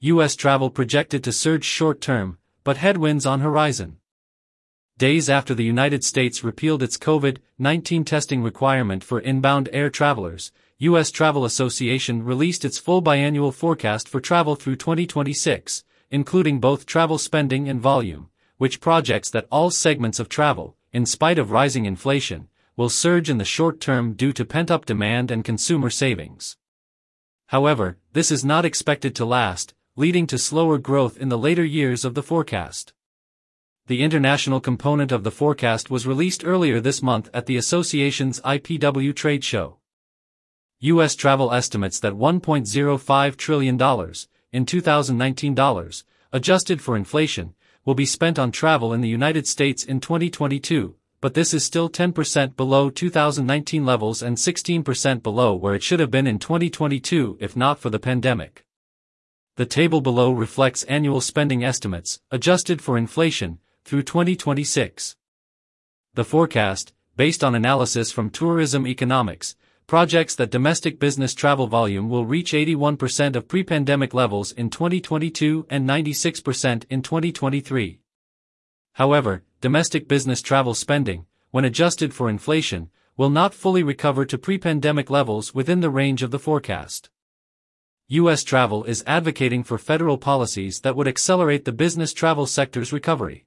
U.S. travel projected to surge short term, but headwinds on horizon. Days after the United States repealed its COVID 19 testing requirement for inbound air travelers, U.S. Travel Association released its full biannual forecast for travel through 2026, including both travel spending and volume, which projects that all segments of travel, in spite of rising inflation, will surge in the short term due to pent up demand and consumer savings. However, this is not expected to last, leading to slower growth in the later years of the forecast. The international component of the forecast was released earlier this month at the association's IPW trade show. U.S. travel estimates that $1.05 trillion, in 2019 dollars, adjusted for inflation, will be spent on travel in the United States in 2022, but this is still 10% below 2019 levels and 16% below where it should have been in 2022 if not for the pandemic. The table below reflects annual spending estimates, adjusted for inflation, through 2026. The forecast, based on analysis from Tourism Economics, projects that domestic business travel volume will reach 81% of pre-pandemic levels in 2022 and 96% in 2023. However, domestic business travel spending, when adjusted for inflation, will not fully recover to pre-pandemic levels within the range of the forecast. U.S. travel is advocating for federal policies that would accelerate the business travel sector's recovery.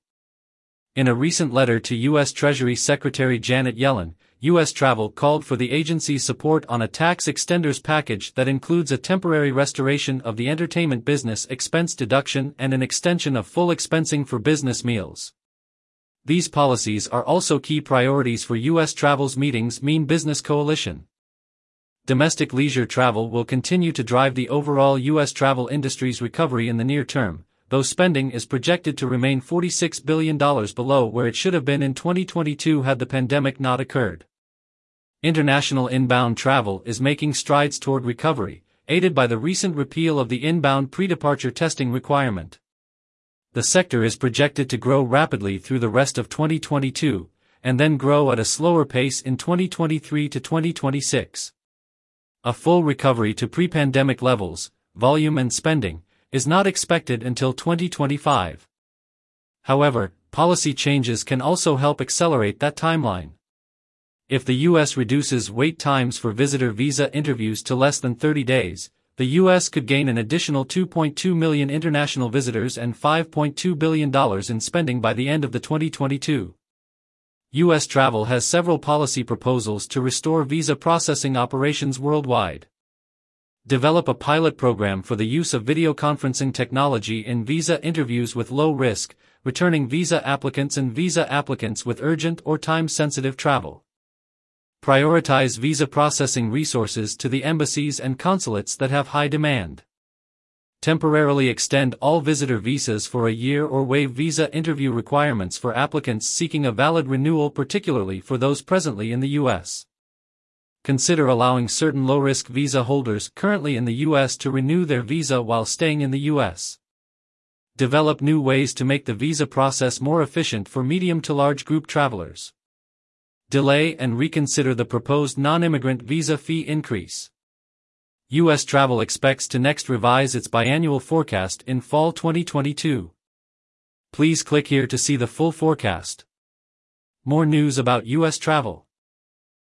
In a recent letter to U.S. Treasury Secretary Janet Yellen, U.S. Travel called for the agency's support on a tax extenders package that includes a temporary restoration of the entertainment business expense deduction and an extension of full expensing for business meals. These policies are also key priorities for U.S. Travel's meetings Mean Business Coalition domestic leisure travel will continue to drive the overall U.S. travel industry's recovery in the near term, though spending is projected to remain $46 billion below where it should have been in 2022 had the pandemic not occurred. International inbound travel is making strides toward recovery, aided by the recent repeal of the inbound pre-departure testing requirement. The sector is projected to grow rapidly through the rest of 2022, and then grow at a slower pace in 2023 to 2026. A full recovery to pre-pandemic levels, volume and spending, is not expected until 2025. However, policy changes can also help accelerate that timeline. If the US reduces wait times for visitor visa interviews to less than 30 days, the US could gain an additional 2.2 million international visitors and $5.2 billion in spending by the end of the 2022. U.S. Travel has several policy proposals to restore visa processing operations worldwide. Develop a pilot program for the use of video conferencing technology in visa interviews with low risk, returning visa applicants and visa applicants with urgent or time sensitive travel. Prioritize visa processing resources to the embassies and consulates that have high demand temporarily extend all visitor visas for a year or waive visa interview requirements for applicants seeking a valid renewal particularly for those presently in the U.S. Consider allowing certain low-risk visa holders currently in the U.S. to renew their visa while staying in the U.S. Develop new ways to make the visa process more efficient for medium to large group travelers. Delay and reconsider the proposed non-immigrant visa fee increase. U.S. Travel expects to next revise its biannual forecast in fall 2022. Please click here to see the full forecast. More news about U.S. travel.